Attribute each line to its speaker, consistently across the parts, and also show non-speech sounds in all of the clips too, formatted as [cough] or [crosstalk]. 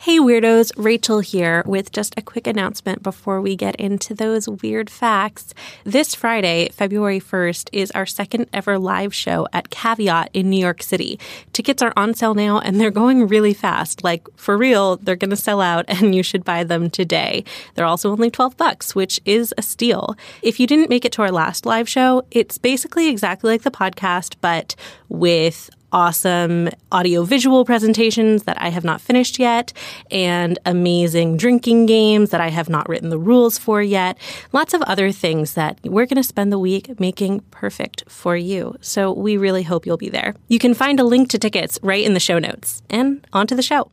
Speaker 1: Hey Weirdos, Rachel here with just a quick announcement before we get into those weird facts. This Friday, February 1st, is our second ever live show at Caveat in New York City. Tickets are on sale now and they're going really fast. Like, for real, they're going to sell out [laughs] and you should buy them today. They're also only 12 bucks, which is a steal. If you didn't make it to our last live show, it's basically exactly like the podcast, but with awesome audiovisual presentations that I have not finished yet, and amazing drinking games that I have not written the rules for yet. Lots of other things that we're going to spend the week making perfect for you. So we really hope you'll be there. You can find a link to tickets right in the show notes. And on to the show.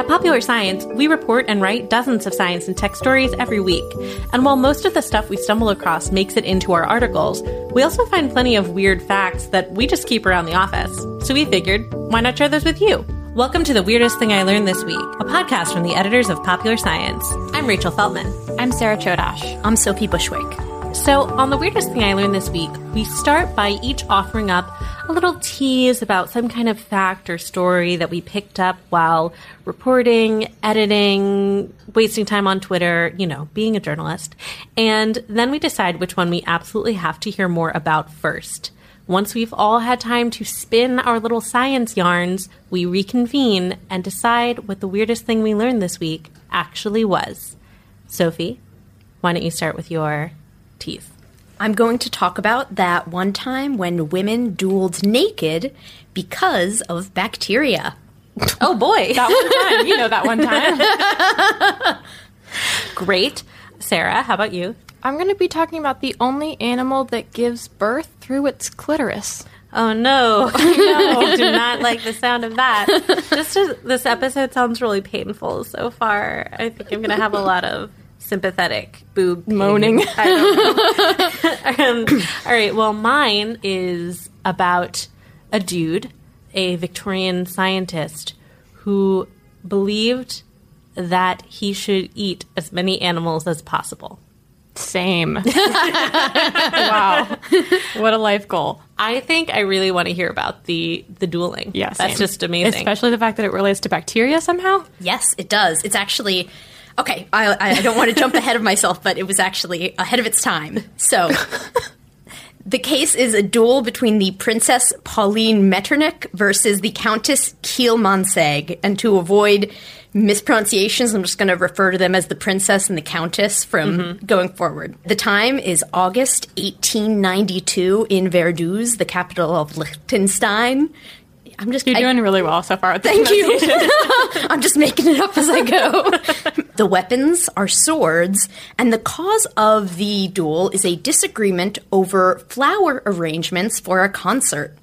Speaker 1: At Popular Science, we report and write dozens of science and tech stories every week. And while most of the stuff we stumble across makes it into our articles, we also find plenty of weird facts that we just keep around the office. So we figured, why not share those with you? Welcome to The Weirdest Thing I Learned This Week, a podcast from the editors of Popular Science. I'm Rachel Feltman.
Speaker 2: I'm Sara Chodosh.
Speaker 3: I'm Sophie Bushwick.
Speaker 1: So, on the weirdest thing I learned this week, we start by each offering up a little tease about some kind of fact or story that we picked up while reporting, editing, wasting time on Twitter, you know, being a journalist. And then we decide which one we absolutely have to hear more about first. Once we've all had time to spin our little science yarns, we reconvene and decide what the weirdest thing we learned this week actually was. Sophie, why don't you start with your teeth.
Speaker 3: I'm going to talk about that one time when women dueled naked because of bacteria. [laughs]
Speaker 1: Oh boy.
Speaker 2: that one time. You know that one
Speaker 1: time. [laughs] Great. Sara, how about you?
Speaker 2: I'm going to be talking about the only animal that gives birth through its clitoris.
Speaker 1: Oh no. [laughs] no. I do not like the sound of that. Just as, this episode sounds really painful so far. I think I'm going to have a lot of sympathetic boob
Speaker 2: moaning. [laughs]
Speaker 1: um, all right. Well, mine is about a dude, a Victorian scientist, who believed that he should eat as many animals as possible.
Speaker 2: Same. [laughs] wow. What a life goal.
Speaker 1: I think I really want to hear about the the dueling.
Speaker 2: Yeah,
Speaker 1: that's just amazing.
Speaker 2: Especially the fact that it relates to bacteria somehow.
Speaker 3: Yes, it does. It's actually Okay, I, I don't want to jump ahead of myself, but it was actually ahead of its time. So. The case is a duel between the Princess Pauline Metternich versus the Countess Kielmansegg. And to avoid mispronunciations, I'm just going to refer to them as the Princess and the Countess from mm-hmm. going forward. The time is August 1892 in Vaduz, the capital of Liechtenstein.
Speaker 2: I'm just. You're I, doing really well so far.
Speaker 3: thank you. [laughs] I'm just making it up as I go. [laughs] the weapons are swords, and the cause of the duel is a disagreement over flower arrangements for a concert.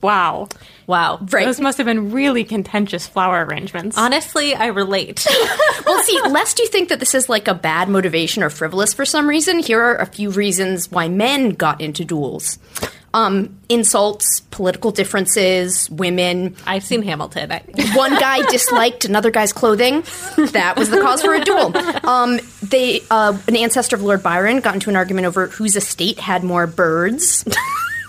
Speaker 2: Wow.
Speaker 1: Wow.
Speaker 2: Right. Those must have been really contentious flower arrangements.
Speaker 1: Honestly, I relate. [laughs]
Speaker 3: well, see, lest you think that this is like a bad motivation or frivolous for some reason, here are a few reasons why men got into duels um, insults, political differences, women.
Speaker 1: I've seen Hamilton. [laughs]
Speaker 3: One guy disliked another guy's clothing. That was the cause for a duel. Um, they, uh, an ancestor of Lord Byron got into an argument over whose estate had more birds.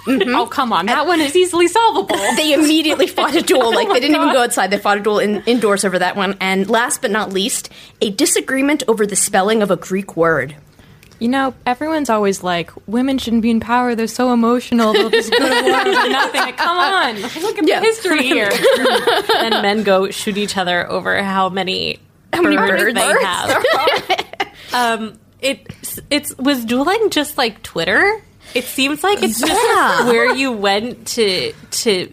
Speaker 2: Oh, come on. That one is easily solvable.
Speaker 3: they immediately fought a duel. Like they didn't even go outside; they fought a duel in, indoors over that one. And last but not least, a disagreement over the spelling of a Greek word.
Speaker 2: You know, everyone's always like, women shouldn't be in power. They're so emotional. They'll just go to war over [laughs] nothing. Come on. Look at
Speaker 3: Yeah.
Speaker 2: the history [laughs] here.
Speaker 1: and men go shoot each other over how many
Speaker 3: How many
Speaker 1: birds
Speaker 3: birds?
Speaker 1: they have. [laughs] um, it it's was dueling just like Twitter. It seems like it's
Speaker 3: Yeah.
Speaker 1: just where you went to to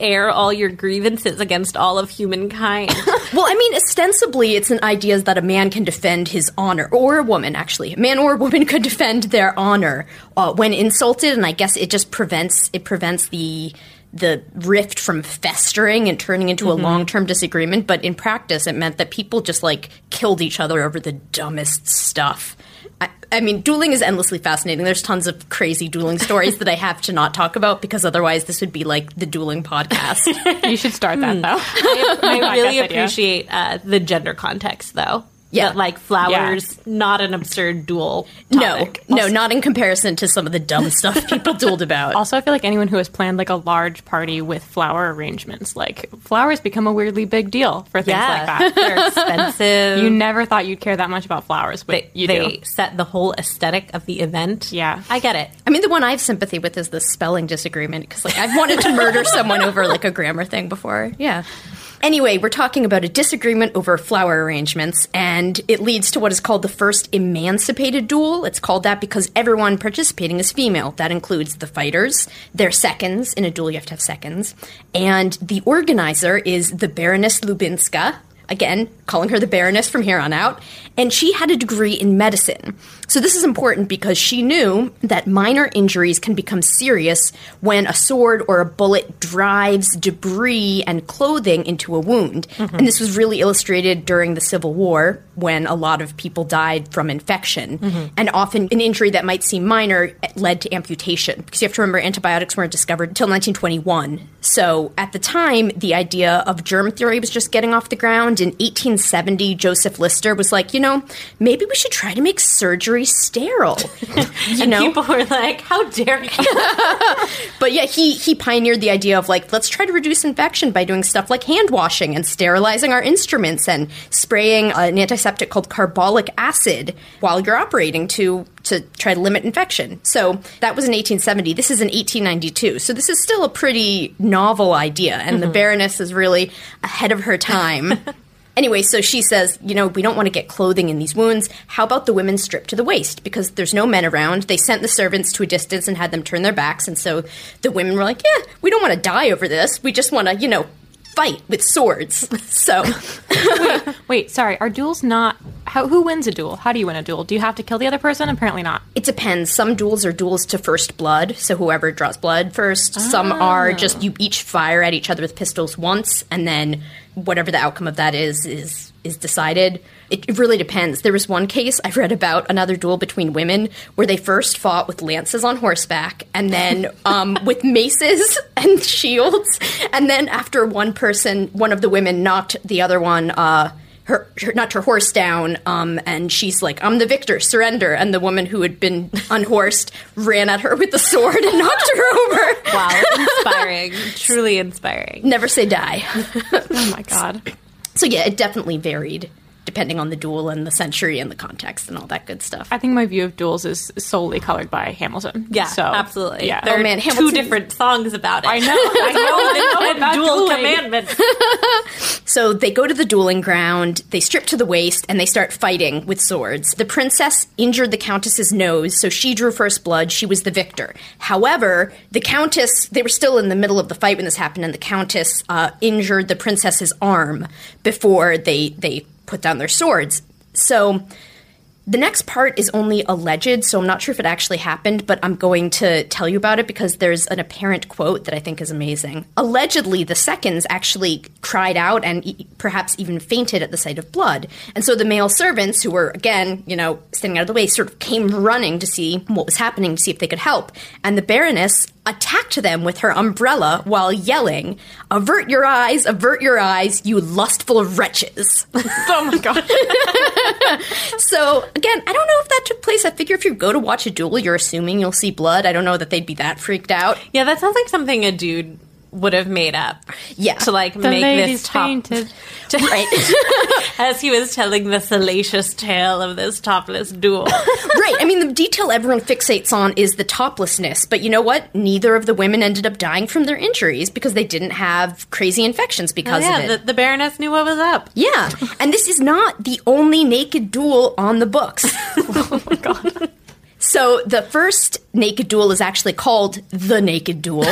Speaker 1: air all your grievances against all of humankind. [laughs]
Speaker 3: Well, I mean, ostensibly, it's an idea that a man can defend his honor, or a woman, actually. A man or a woman [laughs] could defend their honor uh, when insulted, and I guess it just prevents it prevents the the rift from festering and turning into a long term disagreement. But in practice, it meant that people just like killed each other over the dumbest stuff. I, I mean, dueling is endlessly fascinating. There's tons of crazy dueling stories that I have to not talk about because otherwise, this would be like the dueling podcast. [laughs]
Speaker 2: You should start that, though. [laughs]
Speaker 1: I really appreciate uh, the gender context, though.
Speaker 3: Yeah.
Speaker 1: That, like flowers, not an absurd duel.
Speaker 3: No,
Speaker 1: topic.
Speaker 3: no, not in comparison to some of the dumb stuff people dueled about. [laughs]
Speaker 2: Also, I feel like anyone who has planned like a large party with flower arrangements, like flowers become a weirdly big deal for things
Speaker 1: Yeah,
Speaker 2: like that. [laughs]
Speaker 1: they're expensive.
Speaker 2: You never thought you'd care that much about flowers, but
Speaker 1: they, they set the whole aesthetic of the event.
Speaker 2: Yeah.
Speaker 1: I get it.
Speaker 3: I mean, the one I have sympathy with is the spelling disagreement because, like, I've wanted to murder [laughs] someone over like a grammar thing before. Yeah. Anyway, we're talking about a disagreement over flower arrangements, and it leads to what is called the first emancipated duel. It's called that because everyone participating is female. That includes the fighters, their seconds. In a duel, you have to have seconds. And the organizer is the Baroness Lubinska, again, calling her the Baroness from here on out, and she had a degree in medicine. So this is important because she knew that minor injuries can become serious when a sword or a bullet drives debris and clothing into a wound. Mm-hmm. And this was really illustrated during the Civil War when a lot of people died from infection. Mm-hmm. And often an injury that might seem minor led to amputation because you have to remember antibiotics weren't discovered until 1921. So at the time, the idea of germ theory was just getting off the ground. In 1870, Joseph Lister was like, you know, maybe we should try to make surgery sterile. [laughs] you know,
Speaker 1: People were like, "How dare you!" [laughs]
Speaker 3: but yeah, he he pioneered the idea of like let's try to reduce infection by doing stuff like hand washing and sterilizing our instruments and spraying an antiseptic called carbolic acid while you're operating to to try to limit infection. So that was in 1870. This is in 1892. So this is still a pretty novel idea, and the mm-hmm. Baroness is really ahead of her time. [laughs] Anyway, so she says, you know, we don't want to get clothing in these wounds. How about the women stripped to the waist? Because there's no men around. They sent the servants to a distance and had them turn their backs. And so the women were like, yeah, we don't want to die over this. We just want to, you know, fight with swords. [laughs] So,
Speaker 2: Wait, sorry. Are duels not? How, who wins a duel? How do you win a duel? Do you have to kill the other person? Apparently not.
Speaker 3: it depends. Some duels are duels to first blood, so whoever draws blood first. Some are just ah. you each fire at each other with pistols once, and then whatever the outcome of that is is is decided. It, it really depends. There was one case I've read about another duel between women where they first fought with lances on horseback, and then [laughs] um, with maces [laughs] and shields, and then after one person, one of the women knocked the other one. Uh, her, her knocked her horse down, um, and she's like, "I'm the victor, surrender." And the woman who had been [laughs] unhorsed ran at her with the sword and knocked her over.
Speaker 1: Wow, inspiring, truly inspiring.
Speaker 3: Never say die.
Speaker 2: Oh my god.
Speaker 3: So yeah, it definitely varied depending on the duel and the century and the context and all that good stuff.
Speaker 2: I think my view of duels is solely colored by Hamilton.
Speaker 1: Yeah,
Speaker 2: so,
Speaker 1: absolutely.
Speaker 2: Yeah.
Speaker 1: There
Speaker 3: Oh,
Speaker 1: are
Speaker 3: man,
Speaker 1: two different songs about it.
Speaker 2: I know. I know. [laughs]
Speaker 1: and
Speaker 2: about
Speaker 1: dual
Speaker 2: dueling.
Speaker 1: commandments. [laughs]
Speaker 3: So they go to the dueling ground, they strip to the waist, and they start fighting with swords. The princess injured the countess's nose, so she drew first blood. She was the victor. However, the countess, they were still in the middle of the fight when this happened, and the countess uh, injured the princess's arm before they, they put down their swords. So the next part is only alleged, so I'm not sure if it actually happened, but I'm going to tell you about it because there's an apparent quote that I think is amazing. Allegedly, the seconds actually cried out and e- perhaps even fainted at the sight of blood. And so the male servants, who were again, you know, standing out of the way, sort of came running to see what was happening, to see if they could help. And the Baroness attacked them with her umbrella while yelling, Avert your eyes, avert your eyes, you lustful wretches. [laughs]
Speaker 2: oh my god. [laughs]
Speaker 3: so, again, I don't know if that took place. I figure if you go to watch a duel, you're assuming you'll see blood. I don't know that they'd be that freaked out.
Speaker 1: Yeah, that sounds like something a dude would have made up.
Speaker 3: Yeah.
Speaker 1: To like
Speaker 2: The
Speaker 1: make
Speaker 2: ladies
Speaker 1: this top
Speaker 2: fainted. [laughs]
Speaker 1: to-
Speaker 3: Right. [laughs]
Speaker 1: as he was telling the salacious tale of this topless duel. [laughs]
Speaker 3: right. I mean, the detail everyone fixates on is the toplessness, but you know what? Neither of the women ended up dying from their injuries because they didn't have crazy infections because
Speaker 1: Oh, yeah,
Speaker 3: of it.
Speaker 1: the, the Baroness knew what was up.
Speaker 3: yeah, and this is not the only naked duel on the books.
Speaker 2: Oh my god.
Speaker 3: So the first naked duel is actually called the Naked Duel.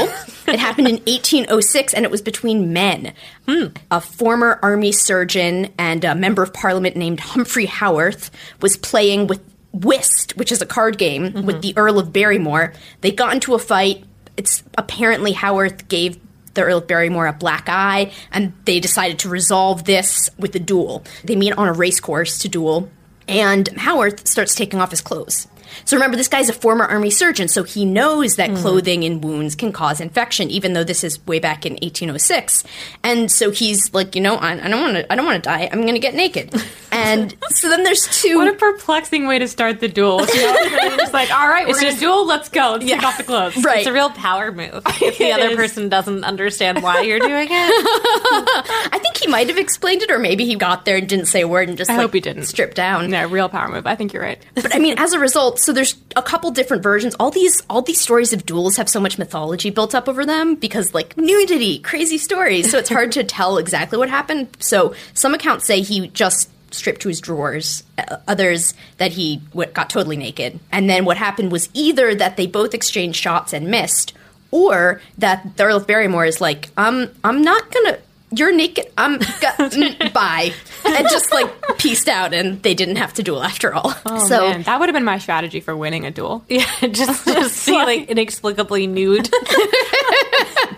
Speaker 3: it happened in 1806, and it was between men. Hmm. A former army surgeon and a member of parliament named Humphrey Howarth was playing with whist, which is a card game, mm-hmm. with the Earl of Barrymore. They got into a fight. It's apparently Howarth gave the Earl of Barrymore a black eye, and they decided to resolve this with a duel. They meet on a race course to duel, and Howarth starts taking off his clothes. So remember, this guy's a former army surgeon, so he knows that hmm. clothing in wounds can cause infection, even though this is way back in 1806. And so he's like, you know, I, I don't want to, I don't want to die. I'm going to get naked. [laughs] And so then there's two.
Speaker 2: What a perplexing way to start the duel. You know, [laughs] just like, all right, we're gonna duel. Let's go. Let's take off the clothes.
Speaker 3: Right.
Speaker 1: It's a real power move. [laughs] If the other
Speaker 2: is.
Speaker 1: person doesn't understand why you're doing it.
Speaker 3: I think he might have explained it, or maybe he got there and didn't say a word and just
Speaker 2: I
Speaker 3: like,
Speaker 2: hope he didn't.
Speaker 3: strip down.
Speaker 2: Yeah, real power move. I think you're right.
Speaker 3: but I mean, as a result, so there's a couple different versions. All these all these stories of duels have so much mythology built up over them because like nudity, crazy stories. So it's hard to tell exactly what happened. So some accounts say he just stripped to his drawers. uh, Others that he w- got totally naked. And then what happened was either that they both exchanged shots and missed, or that the Earl of Barrymore is like, um, I'm not gonna. You're naked. I'm go- mm, [laughs] bye, and just like pieced out, and they didn't have to duel after all.
Speaker 2: Oh,
Speaker 3: so
Speaker 2: man, that would have been my strategy for winning a duel. [laughs]
Speaker 1: Yeah, just [laughs] just be like inexplicably nude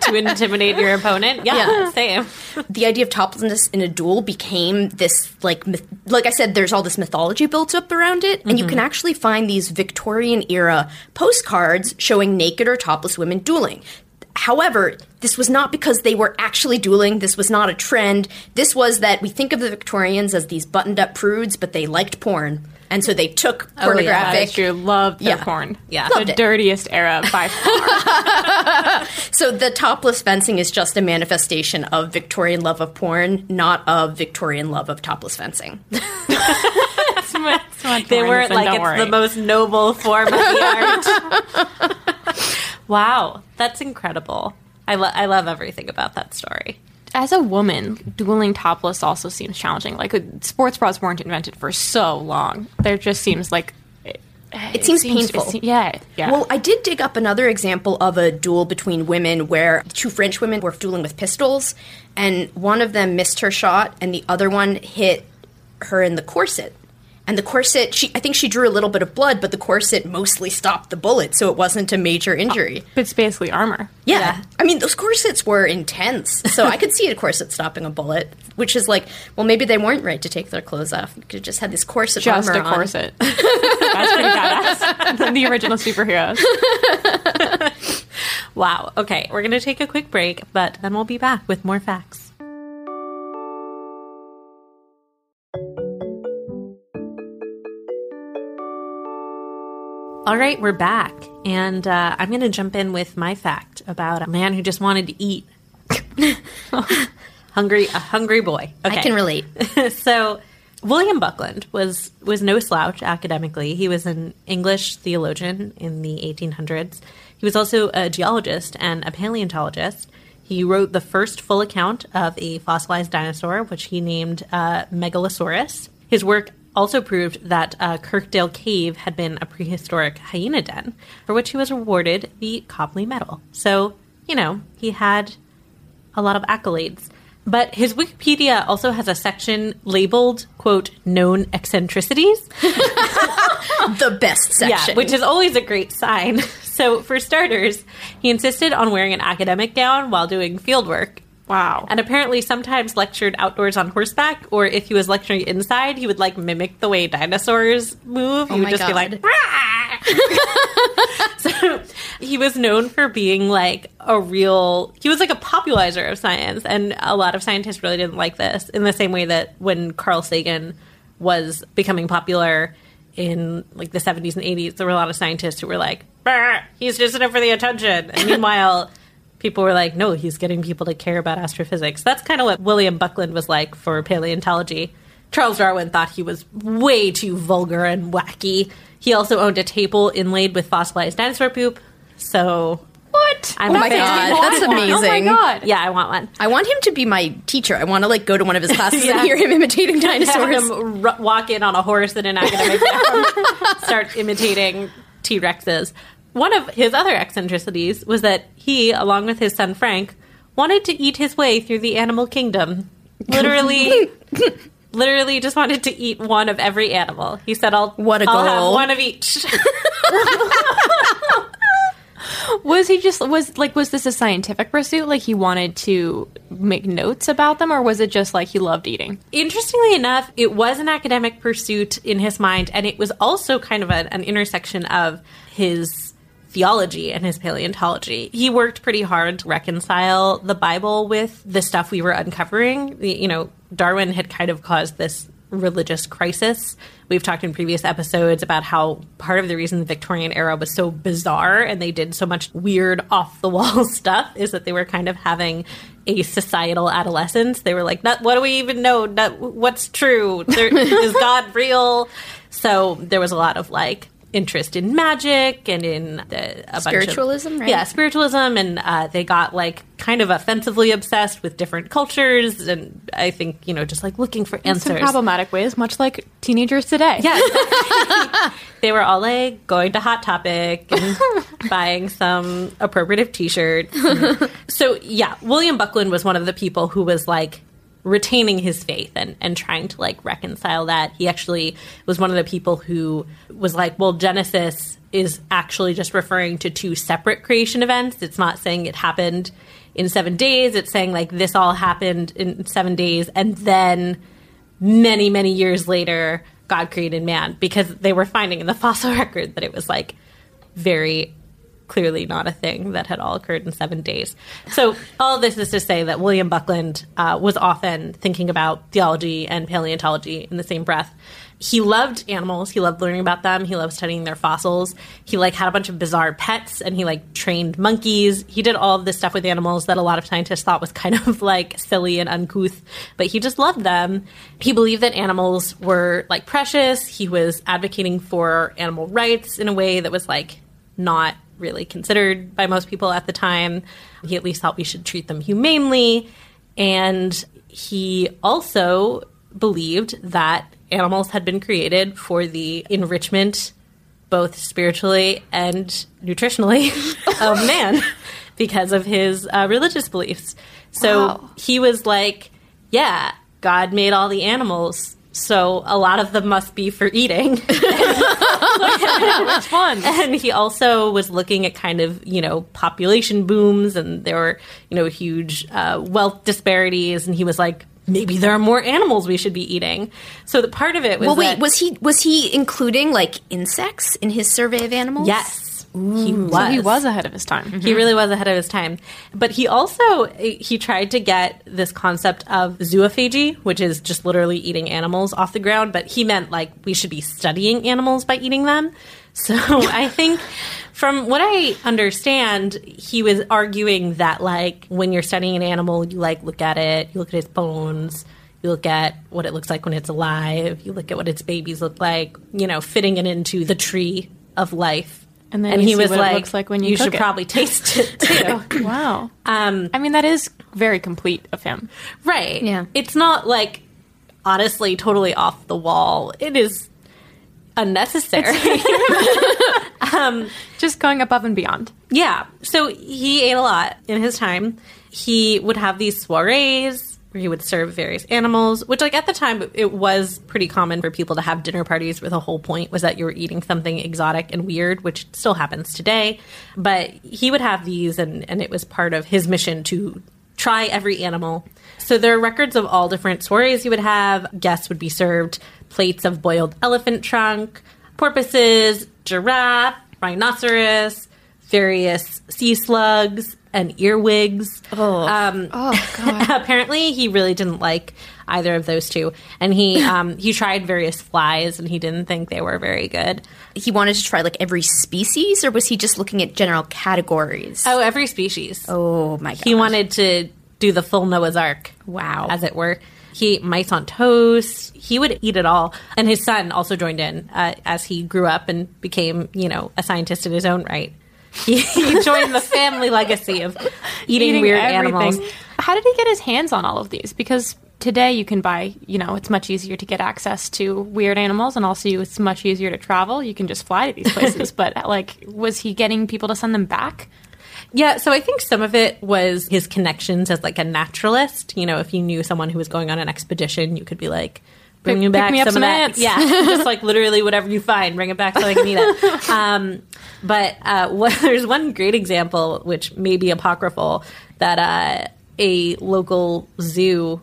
Speaker 1: to intimidate your opponent. Yeah,
Speaker 3: Yeah.
Speaker 1: same.
Speaker 3: the idea of toplessness in a duel became this like myth- like I said there's all this mythology built up around it and you can actually find these Victorian era postcards showing naked or topless women dueling. However, this was not because they were actually dueling. This was not a trend. This was that we think of the Victorians as these buttoned up prudes, but they liked porn. And so they took oh,
Speaker 1: yeah,
Speaker 3: pornographic.
Speaker 2: That is true. Loved their
Speaker 3: Yeah.
Speaker 2: porn.
Speaker 1: Yeah.
Speaker 2: the
Speaker 3: it.
Speaker 2: dirtiest era by far. [laughs]
Speaker 3: So the topless fencing is just a manifestation of Victorian love of porn, not of Victorian love of topless fencing.
Speaker 2: It's much- it's much
Speaker 1: They weren't like it's
Speaker 2: worry.
Speaker 1: the most noble form of the [laughs] art. Wow, that's incredible. I, lo- I love everything about that story.
Speaker 2: As a woman, dueling topless also seems challenging. Like sports bras weren't invented for so long. There just seems like it,
Speaker 3: It seems painful.
Speaker 2: se- yeah, yeah.
Speaker 3: Well, I did dig up another example of a duel between women where two French women were dueling with pistols, and one of them missed her shot, and the other one hit her in the corset. And the corset, she, I think she drew a little bit of blood, but the corset mostly stopped the bullet, so it wasn't a major injury.
Speaker 2: Oh, it's basically armor.
Speaker 3: Yeah.
Speaker 1: Yeah.
Speaker 3: I mean, those corsets were intense. So I could [laughs] see a corset stopping a bullet, which is like, well, maybe they weren't right to take their clothes off. You could have just had this corset
Speaker 2: Just
Speaker 3: armor
Speaker 2: a
Speaker 3: on.
Speaker 2: corset. [laughs] That's pretty badass. [laughs] the original superheroes.
Speaker 1: Wow. Okay, we're going to take a quick break, but then we'll be back with more facts. All right, we're back, and uh, I'm going to jump in with my fact about a man who just wanted to eat. [laughs] hungry, a hungry boy. Okay.
Speaker 3: I can relate. [laughs]
Speaker 1: so William Buckland was was no slouch academically. He was an English theologian in the 1800s. He was also a geologist and a paleontologist. He wrote the first full account of a fossilized dinosaur, which he named uh, Megalosaurus. His work also proved that uh, Kirkdale Cave had been a prehistoric hyena den, for which he was awarded the Copley Medal. So, you know, he had a lot of accolades. But his Wikipedia also has a section labeled, quote, known eccentricities. [laughs]
Speaker 3: the best section.
Speaker 1: Yeah, which is always a great sign. [laughs] So, for starters, he insisted on wearing an academic gown while doing field work.
Speaker 2: Wow.
Speaker 1: And apparently sometimes lectured outdoors on horseback, or if he was lecturing inside, he would like mimic the way dinosaurs move. he oh would
Speaker 3: my
Speaker 1: just be like, [laughs] so he was known for being like a real he was like a popularizer of science and a lot of scientists really didn't like this in the same way that when carl sagan was becoming popular in like the 70s and 80s there were a lot of scientists who were like he's just in it for the attention and [laughs] meanwhile people were like no he's getting people to care about astrophysics that's kind of what william buckland was like for paleontology Charles Darwin thought he was way too vulgar and wacky. He also owned a table inlaid with fossilized dinosaur poop. So
Speaker 2: What?
Speaker 1: I'm
Speaker 3: oh, [laughs]
Speaker 1: oh
Speaker 3: my
Speaker 1: fan.
Speaker 3: God, that's amazing!
Speaker 2: Oh my god.
Speaker 1: Yeah, I want one.
Speaker 3: I want him to be my teacher. I want to like go to one of his classes [laughs]
Speaker 1: Yeah.
Speaker 3: and hear him imitating [laughs] dinosaurs.
Speaker 1: him r- walk in on a horse in an academic start imitating T Rexes. One of his other eccentricities was that he, along with his son Frank, wanted to eat his way through the animal kingdom. Literally, [laughs] literally just wanted to eat one of every animal. He said, "I'll
Speaker 3: What a
Speaker 1: I'll have one of each." [laughs]
Speaker 2: Was he just was like was this a scientific pursuit? Like he wanted to make notes about them, or was it just like he loved eating?
Speaker 1: Interestingly enough, it was an academic pursuit in his mind, and it was also kind of a, an intersection of his theology and his paleontology. He worked pretty hard to reconcile the Bible with the stuff we were uncovering. You know, Darwin had kind of caused this religious crisis. We've talked in previous episodes about how part of the reason the Victorian era was so bizarre and they did so much weird off the wall [laughs] stuff is that they were kind of having a societal adolescence. They were like, what do we even know? Not- what's true? There, [laughs] is God real? So there was a lot of like interest in magic and in the, a bunch of-
Speaker 3: Spiritualism, right?
Speaker 1: Yeah, spiritualism, and uh, they got like kind of offensively obsessed with different cultures, and I think you know just like looking for
Speaker 2: In some
Speaker 1: answers.
Speaker 2: problematic ways, much like teenagers today.
Speaker 1: Yeah, [laughs] [laughs] they were all like going to Hot Topic and [laughs] buying some appropriative T-shirts. And- so yeah, William Buckland was one of the people who was like retaining his faith and, and trying to like reconcile that. He actually was one of the people who was like, well, Genesis is actually just referring to two separate creation events. It's not saying it happened in seven days. It's saying like this all happened in seven days and then many, many years later, God created man because they were finding in the fossil [laughs] record that it was like very clearly not a thing that had all occurred in seven days. So, all this is to say that William Buckland uh, was often thinking about theology and paleontology in the same breath. He loved animals. He loved learning about them. He loved studying their fossils. He like had a bunch of bizarre pets and he like trained monkeys. He did all of this stuff with animals that a lot of scientists thought was kind of like silly and uncouth, but he just loved them. He believed that animals were like precious. He was advocating for animal rights in a way that was like not really considered by most people at the time. He at least thought we should treat them humanely. And he also believed that animals had been created for the enrichment, both spiritually and nutritionally, [laughs] of man because of his uh, religious beliefs. So
Speaker 2: Wow.
Speaker 1: he was like, yeah, God made all the animals. So a lot of them must be for eating. [laughs]
Speaker 2: Which fun. [laughs]
Speaker 1: and he also was looking at kind of you know population booms and there were you know huge uh, wealth disparities and he was like maybe there are more animals we should be eating so the part of it was
Speaker 3: Well, wait,
Speaker 1: that-
Speaker 3: was he was he including like insects in his survey of animals?
Speaker 1: yes he was
Speaker 2: So he was ahead of his time.
Speaker 1: He mm-hmm. really was ahead of his time. But he also he tried to get this concept of zoophagy, which is just literally eating animals off the ground, but he meant like we should be studying animals by eating them. So [laughs] I think from what I understand, he was arguing that like when you're studying an animal, you like look at it, you look at its bones, you look at what it looks like when it's alive, you look at what its babies look like, you know, fitting it into the tree of life.
Speaker 2: And then you see what it looks like when you
Speaker 1: should
Speaker 2: cook it."
Speaker 1: probably taste it [laughs] too.
Speaker 2: Wow.
Speaker 1: um,
Speaker 2: I mean, that is very complete of him.
Speaker 1: right.
Speaker 3: Yeah.
Speaker 1: It's not like honestly totally off the wall. It is unnecessary. [laughs] [laughs]
Speaker 2: um, Just going above and beyond.
Speaker 1: yeah. So he ate a lot in his time. He would have these soirees where he would serve various animals, which like at the time it was pretty common for people to have dinner parties where the whole point was that you were eating something exotic and weird, which still happens today. But he would have these and, and it was part of his mission to try every animal. So there are records of all different stories he would have. Guests would be served plates of boiled elephant trunk, porpoises, giraffe, rhinoceros, various sea slugs, and earwigs.
Speaker 3: Oh.
Speaker 1: Um, [laughs] apparently, he really didn't like either of those two, and he [laughs] um, he tried various flies, and he didn't think they were very good.
Speaker 3: He wanted to try like every species, or was he just looking at general categories?
Speaker 1: Oh, every species.
Speaker 3: Oh my god.
Speaker 1: He wanted to do the full Noah's Ark.
Speaker 3: Wow.
Speaker 1: As it were. He mice on toast. He would eat it all. And his son also joined in uh, as he grew up and became, you know, a scientist in his own right. He, he joined the family legacy of eating,
Speaker 2: Eating
Speaker 1: weird
Speaker 2: everything.
Speaker 1: animals.
Speaker 2: How did he get his hands on all of these? Because today you can buy, you know, it's much easier to get access to weird animals, and also it's much easier to travel. You can just fly to these [laughs] places. but like, was he getting people to send them back?
Speaker 1: Yeah, so I think some of it was his connections as like a naturalist. You know, if you knew someone who was going on an expedition, you could be like, bring
Speaker 2: Pick-
Speaker 1: me
Speaker 2: pick
Speaker 1: back
Speaker 2: me
Speaker 1: some,
Speaker 2: some ants.
Speaker 1: Yeah, [laughs] just like literally whatever you find, bring it back so I can eat it. [laughs] Um, but uh, [laughs] what, there's one great example, which may be apocryphal, that uh, a local zoo,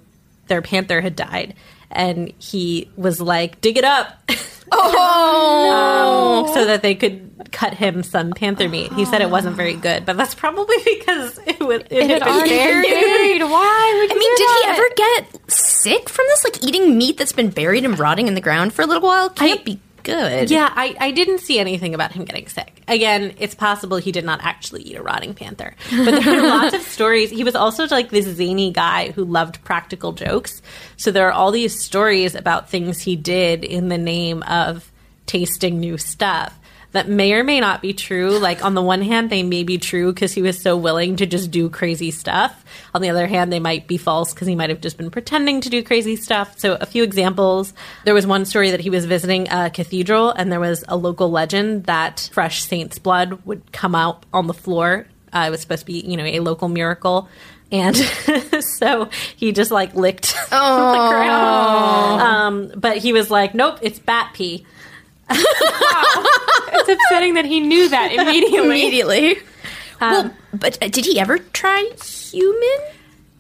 Speaker 1: their panther had died, and he was like, dig it up. [laughs]
Speaker 3: Oh.
Speaker 1: um, so that they could cut him some panther meat. He said it wasn't very good, but that's probably [laughs] because it was it,
Speaker 2: It had
Speaker 1: had been buried.
Speaker 2: buried. Why would
Speaker 3: I mean,
Speaker 2: do
Speaker 3: did he ever get sick from this? Like eating meat that's been buried and rotting in the ground for a little while can't
Speaker 1: I-
Speaker 3: be good.
Speaker 1: Yeah, I, I didn't see anything about him getting sick. Again, it's possible he did not actually eat a rotting panther. But there are lots of [laughs] stories. He was also like this zany guy who loved practical jokes. So there are all these stories about things he did in the name of tasting new stuff that may or may not be true. Like on the one hand, they may be true because he was so willing to just do crazy stuff. On the other hand, they might be false because he might have just been pretending to do crazy stuff. So a few examples. There was one story that he was visiting a cathedral and there was a local legend that fresh saint's blood would come out on the floor. Uh, it was supposed to be, you know, a local miracle. And [laughs] so he just like licked [laughs] the ground. Um, but he was like, nope, it's bat pee.
Speaker 2: It's upsetting that he knew that [laughs] immediately.
Speaker 3: immediately. well, but uh, did he ever try human?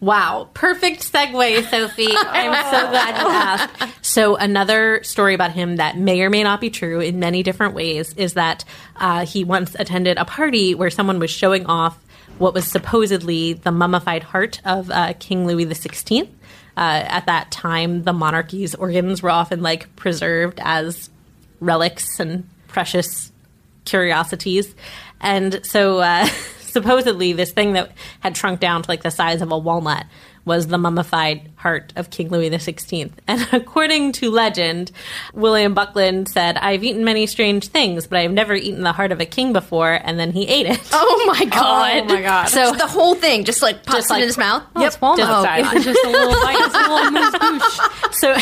Speaker 1: Wow, perfect segue, Sophie. [laughs] I'm so glad you asked. So, another story about him that may or may not be true in many different ways is that uh, he once attended a party where someone was showing off what was supposedly the mummified heart of uh, King Louis XVI. Uh, at that time, the monarchy's organs were often like preserved as relics and precious curiosities. And so, uh, [laughs] supposedly, this thing that had shrunk down to like the size of a walnut was the mummified heart of King Louis XVI. [laughs] And according to legend, William Buckland said, I've eaten many strange things, but I've never eaten the heart of a king before. And then he ate it.
Speaker 3: Oh my god! [laughs]
Speaker 2: Oh my God.
Speaker 3: So the whole thing just like pops
Speaker 1: Just like-
Speaker 3: in his mouth.
Speaker 2: Oh, it's walnut
Speaker 1: Just-
Speaker 2: size. It's just a little bite. It's a little moose.
Speaker 1: So,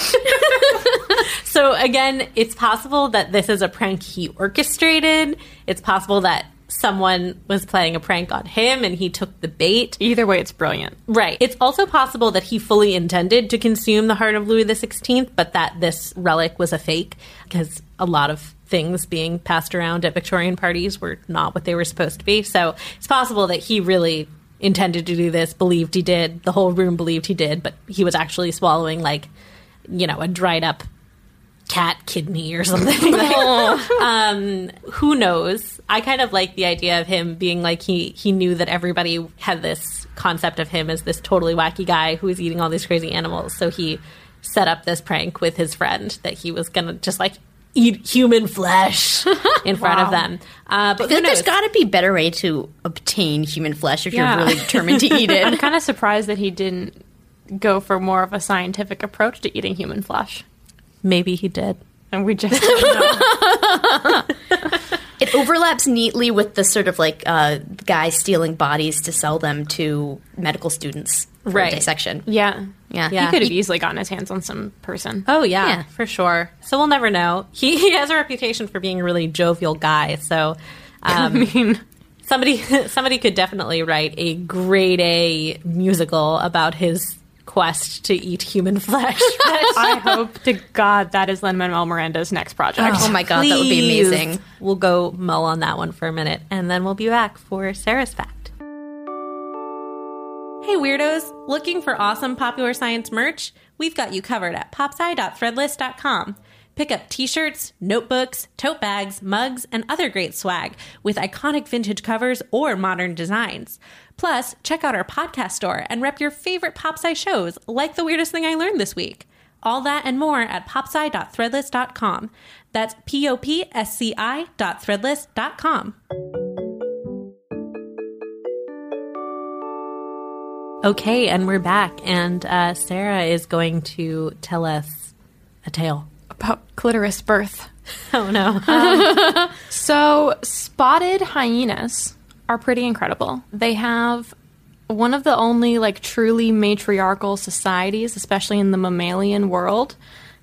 Speaker 1: [laughs] so again, it's possible that this is a prank he orchestrated. It's possible that someone was playing a prank on him and he took the bait.
Speaker 2: Either way, it's brilliant.
Speaker 1: Right. It's also possible that he fully intended to consume the heart of Louis XVI, but that this relic was a fake because a lot of things being passed around at Victorian parties were not what they were supposed to be. So it's possible that he really intended to do this, believed he did, the whole room believed he did, but he was actually swallowing like, you know, a dried up cat kidney or [laughs] something. um, who knows? I kind of like the idea of him being like he he knew that everybody had this concept of him as this totally wacky guy who was eating all these crazy animals. So he set up this prank with his friend that he was gonna just like eat human flesh [laughs] in front of them. Uh, but
Speaker 3: I feel
Speaker 1: who
Speaker 3: like there's
Speaker 1: knows?
Speaker 3: got to be better way to obtain human flesh if
Speaker 2: Yeah.
Speaker 3: you're really determined to eat [laughs] it.
Speaker 2: I'm kind of surprised that he didn't go for more of a scientific approach to eating human flesh.
Speaker 1: Maybe he did.
Speaker 2: And we just [laughs] don't know.
Speaker 3: It overlaps neatly with the sort of like uh, guy stealing bodies to sell them to medical students for
Speaker 1: Right.
Speaker 3: dissection.
Speaker 2: yeah.
Speaker 3: Yeah.
Speaker 2: He could have easily gotten his hands on some person.
Speaker 1: Oh yeah,
Speaker 3: Yeah.
Speaker 1: for sure. So we'll never know. He, he has a reputation for being a really jovial guy. So [laughs] um,
Speaker 2: I mean,
Speaker 1: somebody [laughs] somebody could definitely write a grade A musical about his quest to eat human [laughs] flesh.
Speaker 2: I hope to God that is Lin Manuel Miranda's next project.
Speaker 3: Oh my god, that would be amazing.
Speaker 1: We'll go mull on that one for a minute, and then we'll be back for Sara's fact. Hey weirdos, looking for awesome popular science merch? We've got you covered at popsci.threadless.com. Pick up t-shirts, notebooks, tote bags, mugs, and other great swag with iconic vintage covers or modern designs. Plus, check out our podcast store and rep your favorite PopSci shows, like the weirdest thing I learned this week. All that and more at popsci.threadless.com. That's P-O-P-S-C-I dot threadless.com. Okay, and we're back, and uh, Sara is going to tell us a tale.
Speaker 2: About clitoris birth. [laughs]
Speaker 1: Oh no. [laughs]
Speaker 2: So, spotted hyenas are pretty incredible. They have one of the only like truly matriarchal societies, especially in the mammalian world.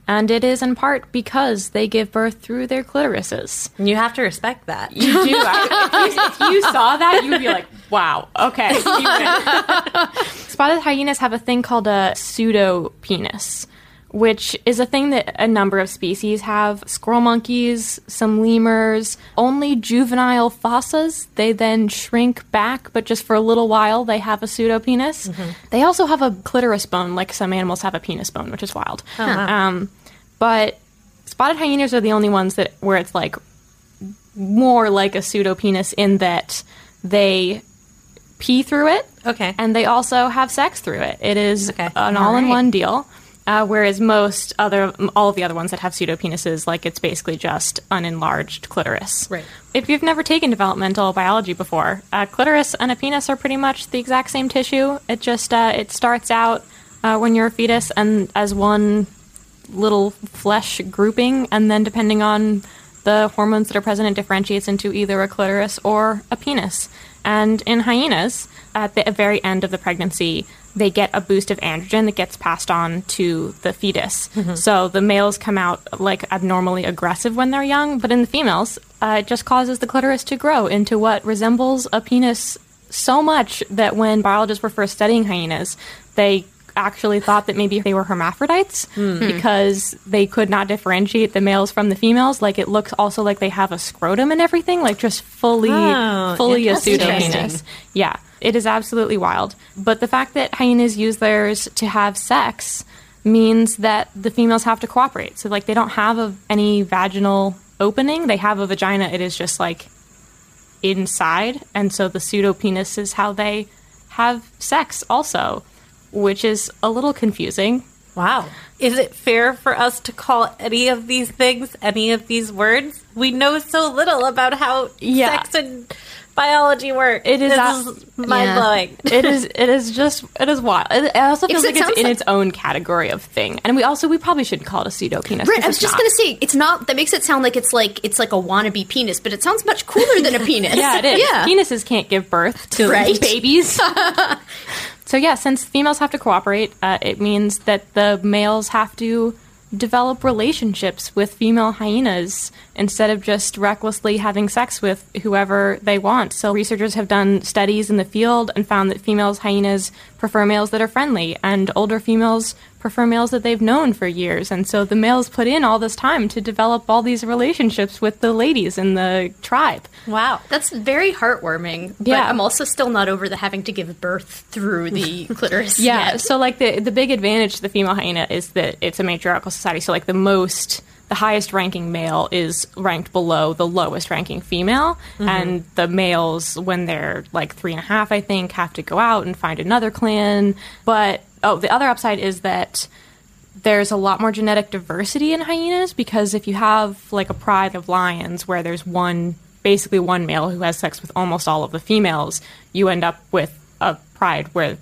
Speaker 2: And it is in part because they give birth through their clitorises.
Speaker 1: you have to respect that.
Speaker 2: You do. I, if, you, if you saw that, you'd be like, wow, okay. [laughs] [laughs] Spotted hyenas have a thing called a pseudo penis, which is a thing that a number of species have. Squirrel monkeys, some lemurs, only juvenile fossas. They then shrink back, but just for a little while, they have a pseudo penis. They also have a clitoris bone, like some animals have a penis bone, which is wild. Um, but spotted hyenas are the only ones that where it's like more like a pseudo penis in that they pee through it.
Speaker 1: Okay.
Speaker 2: And they also have sex through it. It is
Speaker 1: Okay.
Speaker 2: an all-in-one deal. Uh, whereas most other, all of the other ones that have pseudo penises, like it's basically just an enlarged clitoris.
Speaker 1: Right.
Speaker 2: If you've never taken developmental biology before, a clitoris and a penis are pretty much the exact same tissue. It just uh, it starts out uh, when you're a fetus and as one little flesh grouping, and then depending on the hormones that are present, it differentiates into either a clitoris or a penis. And in hyenas, at the very end of the pregnancy, they get a boost of androgen that gets passed on to the fetus. So the males come out like abnormally aggressive when they're young, but in the females, uh, it just causes the clitoris to grow into what resembles a penis so much that when biologists were first studying hyenas, they actually thought that maybe they were hermaphrodites because they could not differentiate the males from the females. Like it looks also like they have a scrotum and everything, like just fully,
Speaker 1: Oh,
Speaker 2: fully a pseudo penis. Yeah, it is absolutely wild. But the fact that hyenas use theirs to have sex means that the females have to cooperate. So like they don't have a, any vaginal opening. They have a vagina. It is just like inside, and so the pseudo penis is how they have sex also, which is a little confusing.
Speaker 1: Wow. Is it fair for us to call any of these things any of these words? We know so little about how
Speaker 2: Yeah.
Speaker 1: sex and biology work.
Speaker 2: It is
Speaker 1: is mind blowing.
Speaker 2: it is it is just it is wild. It, also feels
Speaker 3: it
Speaker 2: like it's in
Speaker 3: like-
Speaker 2: its own category of thing. And we also we probably shouldn't call it a pseudo penis.
Speaker 3: Right, I was just gonna say it's not. That makes it sound like it's like it's like a wannabe penis, but it sounds much cooler than a [laughs] penis.
Speaker 2: Yeah, it is.
Speaker 3: Yeah,
Speaker 2: Penises can't give birth to [laughs]
Speaker 3: Right.
Speaker 2: babies. [laughs] so yeah, since females have to cooperate, uh, it means that the males have to develop relationships with female hyenas instead of just recklessly having sex with whoever they want. So researchers have done studies in the field and found that females hyenas prefer males that are friendly and older females prefer males that they've known for years. And so the males put in all this time to develop all these relationships with the ladies in the tribe.
Speaker 1: Wow.
Speaker 3: that's very heartwarming. But
Speaker 2: Yeah.
Speaker 3: I'm also still not over the having to give birth through the [laughs] clitoris.
Speaker 2: Yeah.
Speaker 3: yet.
Speaker 2: So like the the big advantage to the female hyena is that it's a matriarchal society. So like the most the highest ranking male is ranked below the lowest ranking female, mm-hmm. and the males when they're like three and a half, I think, have to go out and find another clan. But oh, the other upside is that there's a lot more genetic diversity in hyenas because if you have like a pride of lions where there's one basically one male who has sex with almost all of the females, you end up with a pride where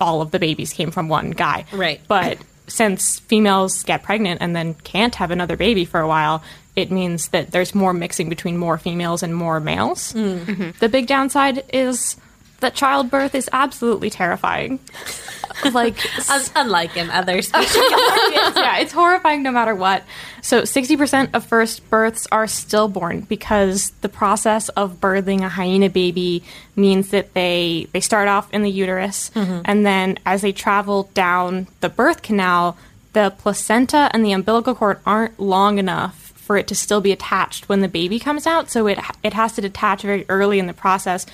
Speaker 2: all of the babies came from one guy.
Speaker 1: Right.
Speaker 2: But since females get pregnant and then can't have another baby for a while, it means that there's more mixing between more females and more males. Mm. The big downside is that childbirth is absolutely terrifying. [laughs] like
Speaker 1: Un- unlike in other [laughs] species.
Speaker 2: yeah, it's horrifying no matter what. So, 60% of first births are stillborn because the process of birthing a hyena baby means that they they start off in the uterus mm-hmm. and then as they travel down the birth canal, the placenta and the umbilical cord aren't long enough for it to still be attached when the baby comes out, so it it has to detach very early in the process,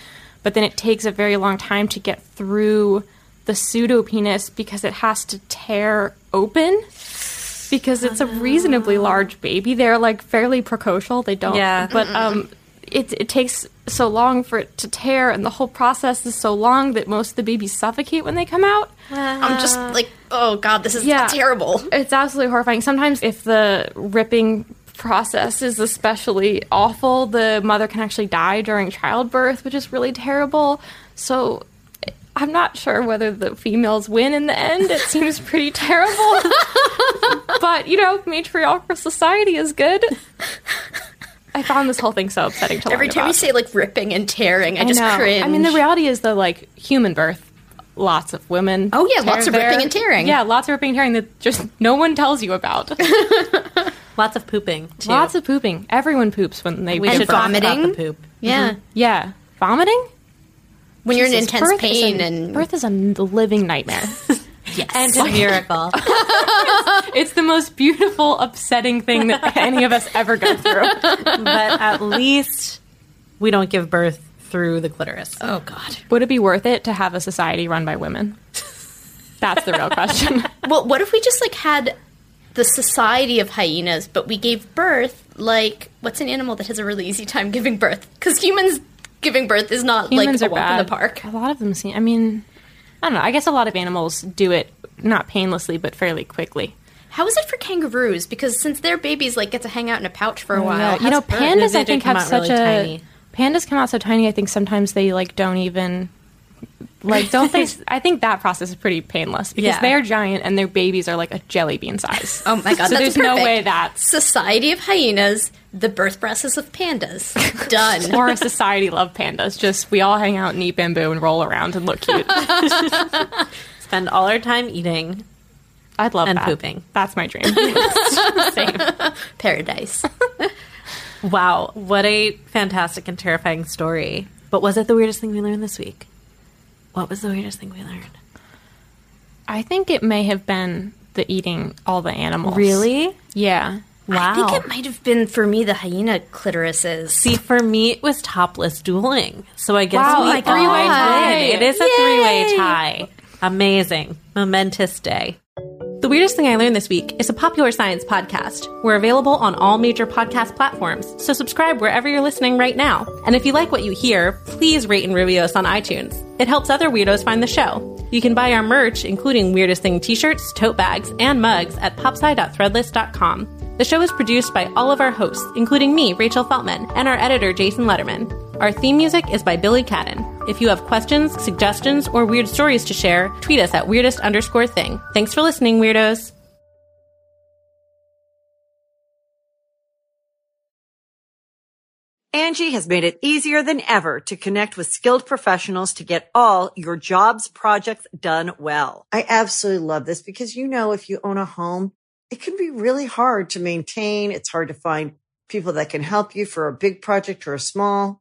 Speaker 2: but then it takes a very long time to get through the pseudo penis because it has to tear open because it's a reasonably large baby. They're like fairly precocial. They don't.
Speaker 1: Yeah.
Speaker 2: But um, it it takes so long for it to tear, and the whole process is so long that most of the babies suffocate when they come out.
Speaker 3: I'm just like, oh god, this is
Speaker 2: Yeah.
Speaker 3: terrible.
Speaker 2: It's absolutely horrifying. Sometimes, if the ripping process is especially awful, the mother can actually die during childbirth, which is really terrible. So, I'm not sure whether the females win in the end. It seems pretty terrible. [laughs] but, you know, matriarchal society is good. I found this whole thing so upsetting to
Speaker 3: Every time you say like ripping and tearing, I, just
Speaker 2: know.
Speaker 3: cringe.
Speaker 2: I mean, the reality is the like human birth. Lots of women.
Speaker 3: Oh, yeah, lots of ripping and tearing.
Speaker 2: Yeah, lots of ripping and tearing that just no one tells you about. [laughs]
Speaker 1: Lots of pooping. Too.
Speaker 2: Lots of pooping. Everyone poops when they
Speaker 1: we should
Speaker 2: birth.
Speaker 1: talk about the poop.
Speaker 3: yeah, mm-hmm.
Speaker 2: Yeah, vomiting.
Speaker 3: when you're in
Speaker 2: Jesus,
Speaker 3: intense
Speaker 2: birth
Speaker 3: pain
Speaker 2: a-
Speaker 3: and
Speaker 2: birth is a n- living nightmare. [laughs]
Speaker 3: yes,
Speaker 1: And a miracle. [laughs]
Speaker 2: it's the most beautiful, upsetting thing that [laughs] any of us ever go through.
Speaker 1: but at least we don't give birth through the clitoris.
Speaker 3: oh god.
Speaker 2: Would it be worth it to have a society run by women? That's the real question.
Speaker 3: Well, what if we just like had the society of hyenas, but we gave birth like what's an animal that has a really easy time giving birth? Because humans giving birth is not
Speaker 2: Humans
Speaker 3: like a
Speaker 2: are
Speaker 3: walk
Speaker 2: bad.
Speaker 3: in the park.
Speaker 2: A lot of them seem. I mean, I don't know. I guess a lot of animals do it not painlessly, but fairly quickly.
Speaker 3: How is it for kangaroos? Because since their babies like get to hang out in a pouch for a while,
Speaker 2: Yeah, you know,
Speaker 1: birth?
Speaker 2: pandas
Speaker 1: They
Speaker 2: I think
Speaker 1: come
Speaker 2: have
Speaker 1: out
Speaker 2: such
Speaker 1: really
Speaker 2: a
Speaker 1: tiny.
Speaker 2: pandas come out so tiny. I think sometimes they like don't even like don't they? [laughs] I think that process is pretty painless because
Speaker 1: Yeah.
Speaker 2: they're giant and their babies are like a jelly bean size. [laughs]
Speaker 3: Oh my god,
Speaker 2: so
Speaker 3: that's
Speaker 2: there's no way that
Speaker 3: Society of hyenas, the birth process of pandas. [laughs] Done.
Speaker 2: or a society love pandas. Just we all hang out and eat bamboo and roll around and look cute.
Speaker 1: Spend all our time eating.
Speaker 2: I'd love
Speaker 1: And
Speaker 2: that.
Speaker 1: pooping.
Speaker 2: That's my dream.
Speaker 1: Same.
Speaker 3: Paradise.
Speaker 1: wow, what a fantastic and terrifying story. But was it the weirdest thing we learned this week? What was the weirdest thing we learned?
Speaker 2: I think it may have been the eating all the animals.
Speaker 1: Really?
Speaker 2: Yeah.
Speaker 1: Wow.
Speaker 3: I think it might have been for me the hyena clitorises.
Speaker 1: See, for me, it was topless dueling. So I guess
Speaker 2: Wow,
Speaker 1: we
Speaker 2: three-way tie.
Speaker 1: It is a
Speaker 3: Yay.
Speaker 1: three-way tie. Amazing. Momentous day. The Weirdest Thing I Learned This Week is a popular science podcast. We're available on all major podcast platforms, so subscribe wherever you're listening right now. And if you like what you hear, please rate and review us on iTunes. It helps other weirdos find the show. You can buy our merch, including Weirdest Thing t-shirts, tote bags, and mugs at popsci.threadless.com. The show is produced by all of our hosts, including me, Rachel Feltman, and our editor, Jason Lederman. Our theme music is by Billy Cadden. If you have questions, suggestions, or weird stories to share, tweet us at weirdest underscore thing. Thanks for listening, weirdos.
Speaker 4: Angi has made it easier than ever to connect with skilled professionals to get all your jobs projects done well. I absolutely love this because, you know, if you own a home, it can be really hard to maintain. It's hard to find people that can help you for a big project or a small.